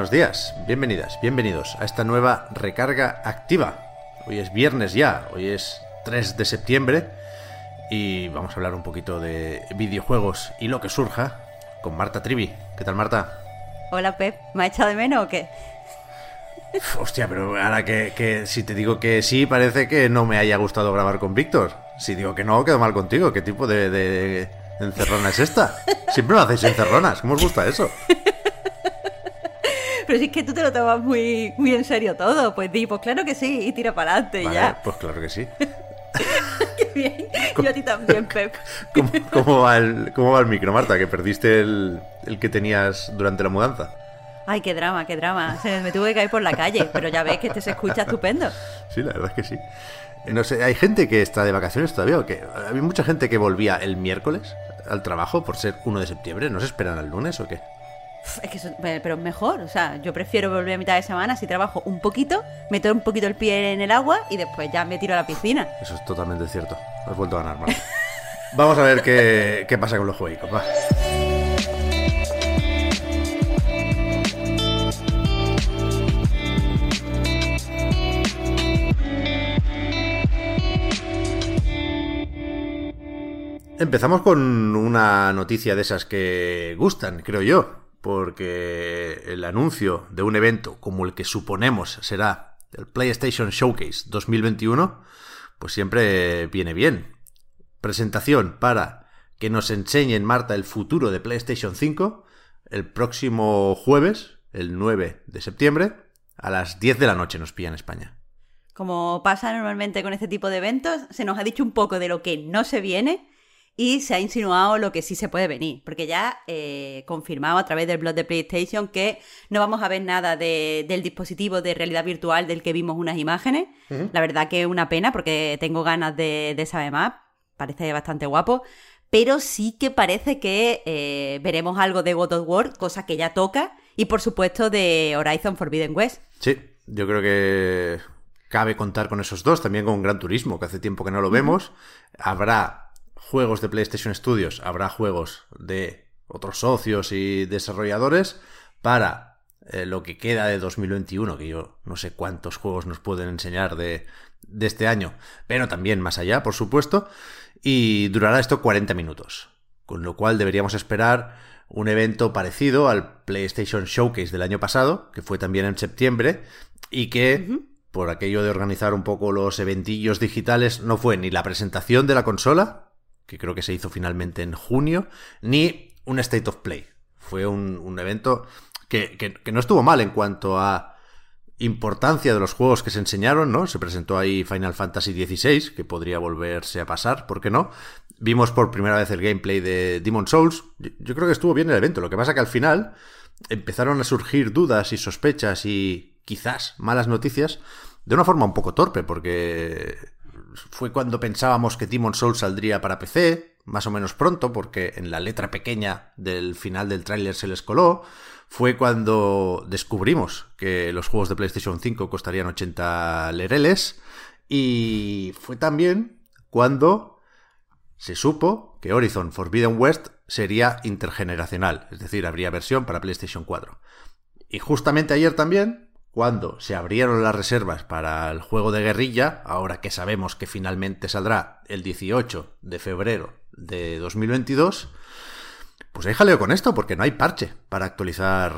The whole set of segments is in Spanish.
Buenos días, bienvenidas, bienvenidos a esta nueva recarga activa. Hoy es viernes ya, hoy es 3 de septiembre y vamos a hablar un poquito de videojuegos y lo que surja con Marta Trivi. ¿Qué tal Marta? Hola Pep, ¿me ha echado de menos o qué? Hostia, pero ahora que, que si te digo que sí, parece que no me haya gustado grabar con Víctor. Si digo que no, quedo mal contigo. ¿Qué tipo de, de encerrona es esta? Siempre me hacéis encerronas. ¿Cómo os gusta eso? Pero si es que tú te lo tomas muy, muy en serio todo, pues di, pues claro que sí, y tira para adelante Vale, ya. Pues claro que sí. Qué bien. Yo a ti también, Pep. ¿Cómo, cómo va el, ¿Cómo va el micro, Marta? Que perdiste el, el que tenías durante la mudanza. Ay, qué drama, qué drama. Se me tuve que caer por la calle, pero ya ves que este se escucha estupendo. Sí, la verdad es que sí. Eh, No sé, hay gente que está de vacaciones todavía. ¿o qué? Había mucha gente que volvía el miércoles al trabajo por ser 1 de septiembre. ¿No se esperan al lunes o qué? Es que eso, pero es mejor, o sea, yo prefiero volver a mitad de semana si trabajo un poquito, meto un poquito el pie en el agua y después ya me tiro a la piscina. Eso es totalmente cierto. Has vuelto a ganar, Marta. Vamos a ver qué, qué pasa con los juegos. Empezamos con una noticia de esas que gustan, creo yo, porque el anuncio de un evento como el que suponemos será el PlayStation Showcase 2021, pues siempre viene bien. Presentación para que nos enseñen, Marta, el futuro de PlayStation 5 el próximo jueves, el 9 de septiembre, a las 10 de la noche nos pilla en España. Como pasa normalmente con este tipo de eventos, se nos ha dicho un poco de lo que no se viene y se ha insinuado lo que sí se puede venir, porque ya eh, confirmado a través del blog de PlayStation que no vamos a ver nada de- del dispositivo de realidad virtual del que vimos unas imágenes. La verdad que es una pena porque tengo ganas de, de saber más, parece bastante guapo, pero sí que parece que eh, veremos algo de God of War, cosa que ya toca, y por supuesto de Horizon Forbidden West. Sí, yo creo que cabe contar con esos dos, también con Gran Turismo, que hace tiempo que no lo vemos. Habrá juegos de PlayStation Studios, habrá juegos de otros socios y desarrolladores para eh, lo que queda de 2021, que yo no sé cuántos juegos nos pueden enseñar de, de este año, pero también más allá, por supuesto, y durará esto 40 minutos, con lo cual deberíamos esperar un evento parecido al PlayStation Showcase del año pasado, que fue también en septiembre, y que por aquello de organizar un poco los eventillos digitales no fue ni la presentación de la consola, que creo que se hizo finalmente en junio, ni un State of Play. Fue un, un evento que, que- no estuvo mal en cuanto a importancia de los juegos que se enseñaron, ¿no? Se presentó ahí Final Fantasy XVI, que podría volverse a pasar, ¿por qué no? Vimos por primera vez el gameplay de Demon Souls. Yo, yo creo que estuvo bien el evento. Lo que pasa que al final empezaron a surgir dudas y sospechas y quizás malas noticias de una forma un poco torpe, porque fue cuando pensábamos que Demon Souls saldría para PC, más o menos pronto, porque en la letra pequeña del final del tráiler se les coló. Fue cuando descubrimos que los juegos de PlayStation 5 costarían 80 lereles. Y fue también cuando se supo que Horizon Forbidden West sería intergeneracional, es decir, habría versión para PlayStation 4. Y justamente ayer también, cuando se abrieron las reservas para el juego de guerrilla, ahora que sabemos que finalmente saldrá el 18 de febrero de 2022, pues hay jaleo con esto, porque no hay parche para actualizar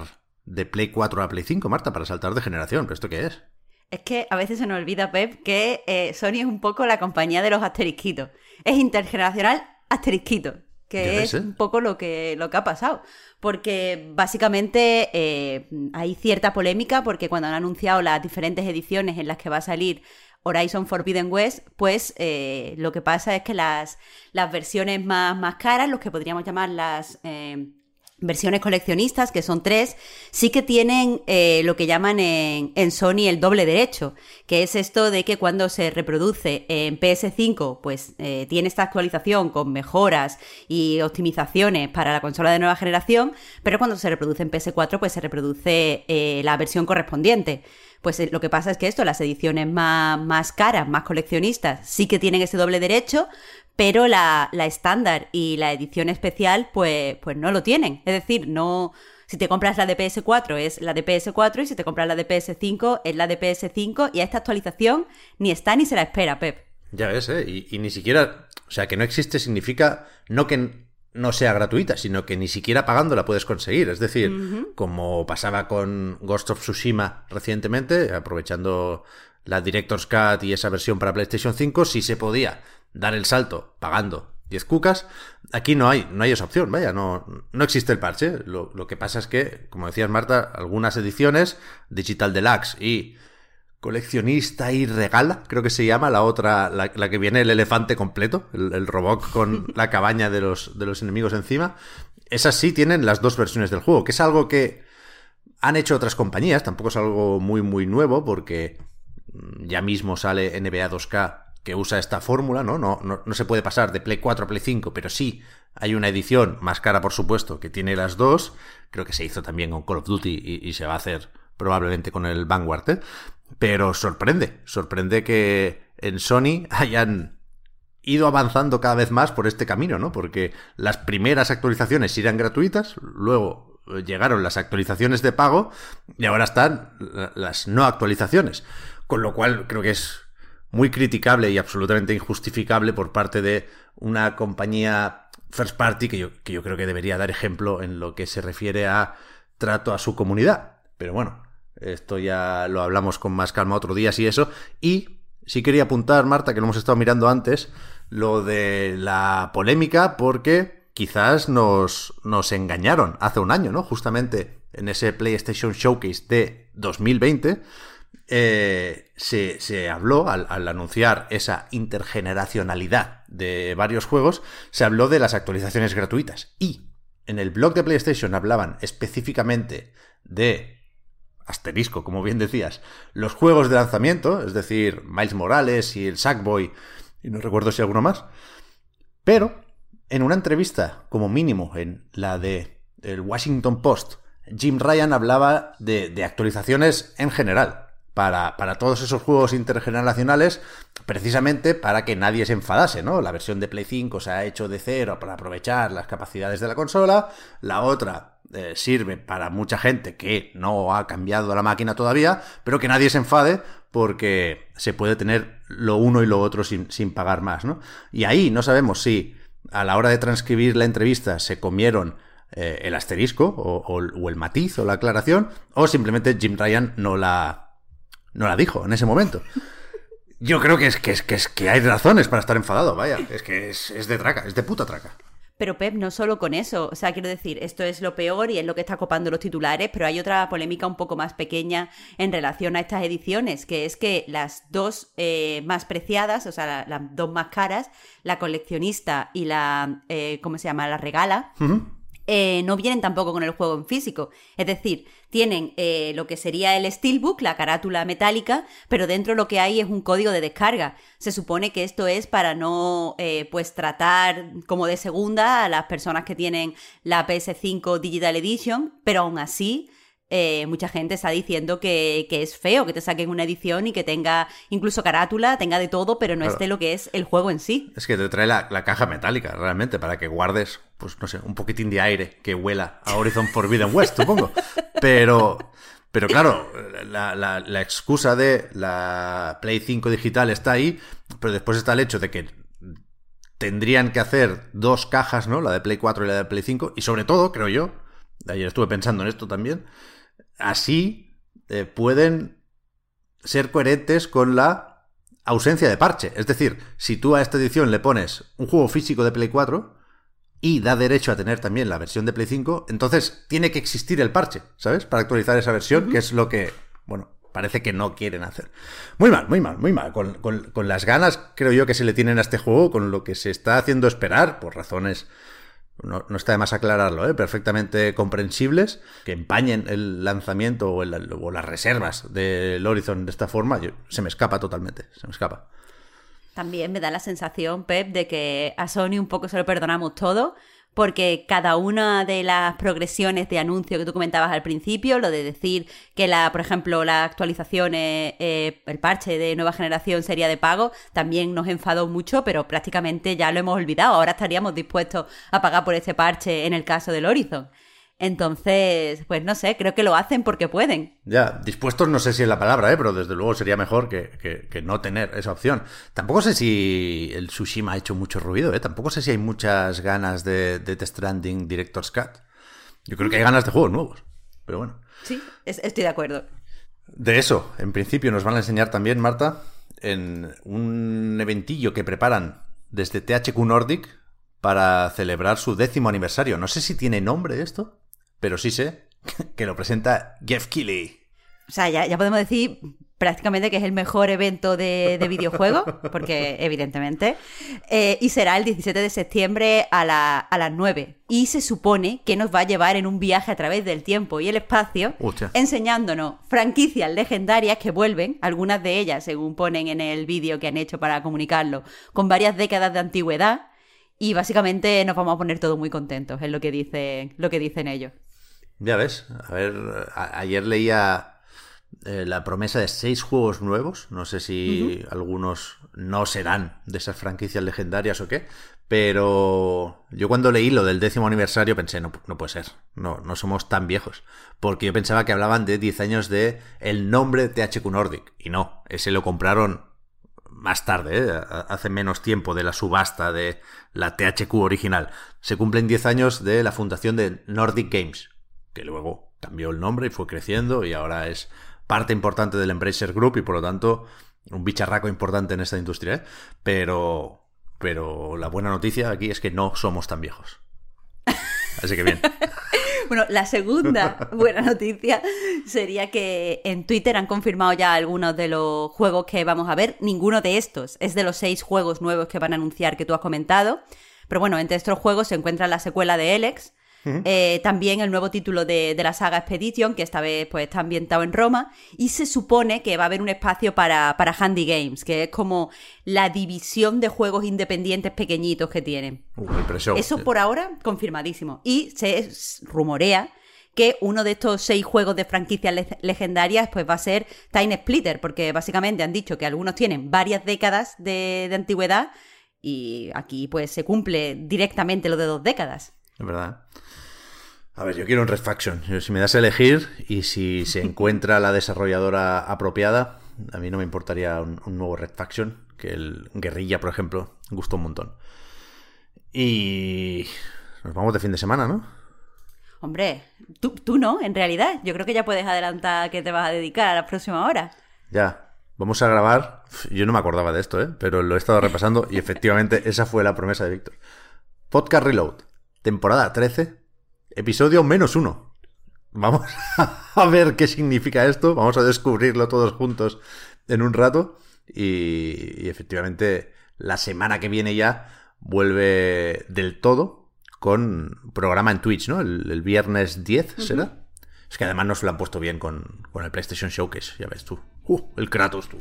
de Play 4 a Play 5, Marta, para saltar de generación. ¿Pero esto qué es? Es que a veces se nos olvida, Pep, que eh, Sony es un poco la compañía de los asterisquitos. Es intergeneracional asterisquito, que es un poco lo que, lo que ha pasado. Porque básicamente eh, hay cierta polémica porque cuando han anunciado las diferentes ediciones en las que va a salir Horizon Forbidden West, pues eh, lo que pasa es que las, las versiones más, más caras, los que podríamos llamar las... eh, versiones coleccionistas, que son tres, sí que tienen eh, lo que llaman en, en, Sony el doble derecho, que es esto de que cuando se reproduce en PS5, pues eh, tiene esta actualización con mejoras y optimizaciones para la consola de nueva generación, pero cuando se reproduce en PS4, pues se reproduce eh, la versión correspondiente. Pues lo que pasa es que esto, las ediciones más, más caras, más coleccionistas, sí que tienen ese doble derecho, pero la, estándar y la edición especial pues, pues no lo tienen. Es decir, no... Si te compras la de PS4 es la de PS4 y si te compras la de PS5 es la de PS5 y a esta actualización ni está ni se la espera, Pep. Ya ves, ¿eh? Y, ni siquiera... O sea, que no existe significa no que no sea gratuita, sino que ni siquiera pagando la puedes conseguir. Es decir, como pasaba con Ghost of Tsushima recientemente, aprovechando la Director's Cut y esa versión para PlayStation 5, sí se podía dar el salto pagando 10 cucas. Aquí no hay, no hay esa opción, vaya, no, no existe el parche. Lo, lo que pasa es que, como decías Marta, algunas ediciones, Digital Deluxe y coleccionista y regala, creo que se llama, la otra, la, que viene el elefante completo, el, robot con la cabaña de los, de los enemigos encima. Esas sí tienen las dos versiones del juego, que es algo que han hecho otras compañías, tampoco es algo muy, muy nuevo, porque ya mismo sale NBA 2K que usa esta fórmula, ¿no? No, ¿no? se puede pasar de Play 4 a Play 5, pero sí hay una edición más cara, por supuesto, que tiene las dos. Creo que se hizo también con Call of Duty y, se va a hacer probablemente con el Vanguard. Pero sorprende, sorprende que en Sony hayan ido avanzando cada vez más por este camino, ¿no? Porque las primeras actualizaciones eran gratuitas, luego llegaron las actualizaciones de pago y ahora están las no actualizaciones. Con lo cual creo que es muy criticable y absolutamente injustificable por parte de una compañía first party que yo, que yo creo que debería dar ejemplo en lo que se refiere a trato a su comunidad. Pero bueno, esto ya lo hablamos con más calma otro día, si eso. Y sí quería apuntar, Marta, que lo hemos estado mirando antes, lo de la polémica, porque quizás nos, nos engañaron hace un año, ¿no? Justamente en ese PlayStation Showcase de 2020 eh, se, habló, al, anunciar esa intergeneracionalidad de varios juegos, se habló de las actualizaciones gratuitas. Y en el blog de PlayStation hablaban específicamente de asterisco, como bien decías, los juegos de lanzamiento, es decir, Miles Morales y el Sackboy, y no recuerdo si alguno más. Pero en una entrevista, como mínimo, en la de el Washington Post, Jim Ryan hablaba de actualizaciones en general para, para, todos esos juegos intergeneracionales, precisamente para que nadie se enfadase, ¿no? La versión de Play 5 se ha hecho de cero para aprovechar las capacidades de la consola, la otra eh, sirve para mucha gente que no ha cambiado la máquina todavía, pero que nadie se enfade porque se puede tener lo uno y lo otro sin, sin pagar más, ¿no? Y ahí no sabemos si a la hora de transcribir la entrevista se comieron eh, el asterisco o, o el matiz o la aclaración, o simplemente Jim Ryan no la no la dijo en ese momento. Yo creo que es que, es, que, es, que hay razones para estar enfadado, vaya. Es que es, es de traca, es de puta traca. Pero Pep, no solo con eso, o sea, quiero decir, esto es lo peor y es lo que está copando los titulares, pero hay otra polémica un poco más pequeña en relación a estas ediciones, que es que las dos eh, más preciadas, o sea, las dos más caras, la coleccionista y la, eh, ¿cómo se llama? La regala, eh, no vienen tampoco con el juego en físico. Es decir, tienen eh, lo que sería el Steelbook, la carátula metálica, pero dentro lo que hay es un código de descarga. Se supone que esto es para no eh, pues tratar como de segunda a las personas que tienen la PS5 Digital Edition, pero aún así eh, mucha gente está diciendo que, es feo que te saquen una edición y que tenga incluso carátula, tenga de todo, pero no esté lo que es el juego en sí. Es que te trae la, caja metálica, realmente, para que guardes, pues no sé, un poquitín de aire que huela a Horizon Forbidden West, supongo. Pero, pero claro, la, la, excusa de la Play 5 digital está ahí, pero después está el hecho de que tendrían que hacer dos cajas, ¿no? La de Play 4 y la de Play 5, y sobre todo, creo yo, ayer estuve pensando en esto también, así eh, pueden ser coherentes con la ausencia de parche. Es decir, si tú a esta edición le pones un juego físico de Play 4 y da derecho a tener también la versión de Play 5, entonces tiene que existir el parche, ¿sabes? Para actualizar esa versión, que es lo que, bueno, parece que no quieren hacer. Muy mal, muy mal, muy mal. Con, con las ganas, creo yo, que se le tienen a este juego, con lo que se está haciendo esperar, por razones no, no, está de más aclararlo, ¿eh? perfectamente comprensibles, que empañen el lanzamiento o, las reservas del Horizon de esta forma, yo, se me escapa totalmente, se me escapa. También me da la sensación, Pep, de que a Sony un poco se lo perdonamos todo, porque cada una de las progresiones de anuncio que tú comentabas al principio, lo de decir que la, por ejemplo, la actualización, eh, el parche de nueva generación sería de pago, también nos enfadó mucho, pero prácticamente ya lo hemos olvidado. Ahora estaríamos dispuestos a pagar por ese parche en el caso del Horizon. Entonces, pues no sé, creo que lo hacen porque pueden. Ya, dispuestos no sé si es la palabra, ¿eh? pero desde luego sería mejor que, que, no tener esa opción. Tampoco sé si el Tsushima ha hecho mucho ruido, ¿eh? tampoco sé si hay muchas ganas de, de Stranding Director's Cut. Yo creo que hay ganas de juegos nuevos, pero bueno. Sí, estoy de acuerdo. De eso, en principio nos van a enseñar también, Marta, en un eventillo que preparan desde THQ Nordic para celebrar su décimo aniversario. No sé si tiene nombre esto pero sí sé que lo presenta Jeff Keighley. O sea, ya, podemos decir prácticamente que es el mejor evento de, de videojuego, porque evidentemente, eh, y será el 17 de septiembre a, a, las 9. Y se supone que nos va a llevar en un viaje a través del tiempo y el espacio, enseñándonos franquicias legendarias que vuelven, algunas de ellas, según ponen en el vídeo que han hecho para comunicarlo, con varias décadas de antigüedad, y básicamente nos vamos a poner todos muy contentos, es lo que dicen, lo que dicen ellos. Ya ves, a ver, ayer leía eh, la promesa de seis juegos nuevos, no sé si algunos no serán de esas franquicias legendarias o qué, pero yo cuando leí lo del décimo aniversario pensé, no, no puede ser, no, no somos tan viejos, porque yo pensaba que hablaban de 10 años de el nombre de THQ Nordic, y no, ese lo compraron más tarde, ¿eh? hace menos tiempo de la subasta de la THQ original. Se cumplen 10 años de la fundación de Nordic Games, que luego cambió el nombre y fue creciendo y ahora es parte importante del Embracer Group y por lo tanto un bicharraco importante en esta industria. ¿eh? Pero, pero la buena noticia aquí es que no somos tan viejos. Así que bien. Bueno, la segunda buena noticia sería que en Twitter han confirmado ya algunos de los juegos que vamos a ver. Ninguno de estos es de los seis juegos nuevos que van a anunciar que tú has comentado. Pero bueno, entre estos juegos se encuentra la secuela de Elex, eh, también el nuevo título de, la saga Expedition, que esta vez pues, está ambientado en Roma, y se supone que va a haber un espacio para, para Handy Games, que es como la división de juegos independientes pequeñitos que tienen. Eso por ahora, confirmadísimo. Y se rumorea que uno de estos seis juegos de franquicias legendarias pues va a ser Time Splitter, porque básicamente han dicho que algunos tienen varias décadas de, de antigüedad y aquí pues se cumple directamente lo de dos décadas. Es verdad. A ver, yo quiero un Red Faction. Si me das a elegir y si se encuentra la desarrolladora apropiada, a mí no me importaría un, nuevo Red Faction, que el Guerrilla, por ejemplo, gustó un montón. Y nos vamos de fin de semana, ¿no? Hombre, tú, tú no, en realidad. Yo creo que ya puedes adelantar que te vas a dedicar a la próxima hora. Ya, Vamos a grabar. Yo no me acordaba de esto, ¿eh? pero lo he estado repasando y efectivamente esa fue la promesa de Víctor. Podcast Reload, temporada 13, Episodio menos uno. Vamos a ver qué significa esto. Vamos a descubrirlo todos juntos en un rato. Y, efectivamente, la semana que viene ya vuelve del todo con programa en Twitch, ¿no? El, viernes 10 será. Es que además nos lo han puesto bien con, el PlayStation Showcase, ya ves tú. Uh, el Kratos, tú.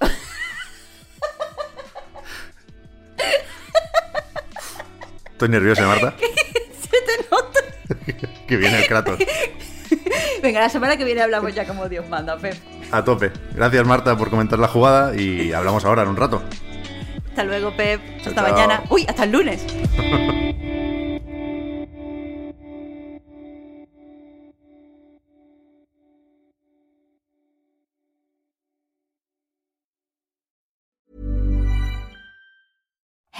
Estoy nerviosa, Marta. Se te nota. que viene el Kratos. Venga, la semana que viene hablamos ya como Dios manda, Pep. A tope. Gracias, Marta, por comentar la jugada y hablamos ahora en un rato. Hasta luego, Pep. hasta mañana. Uy, hasta el lunes.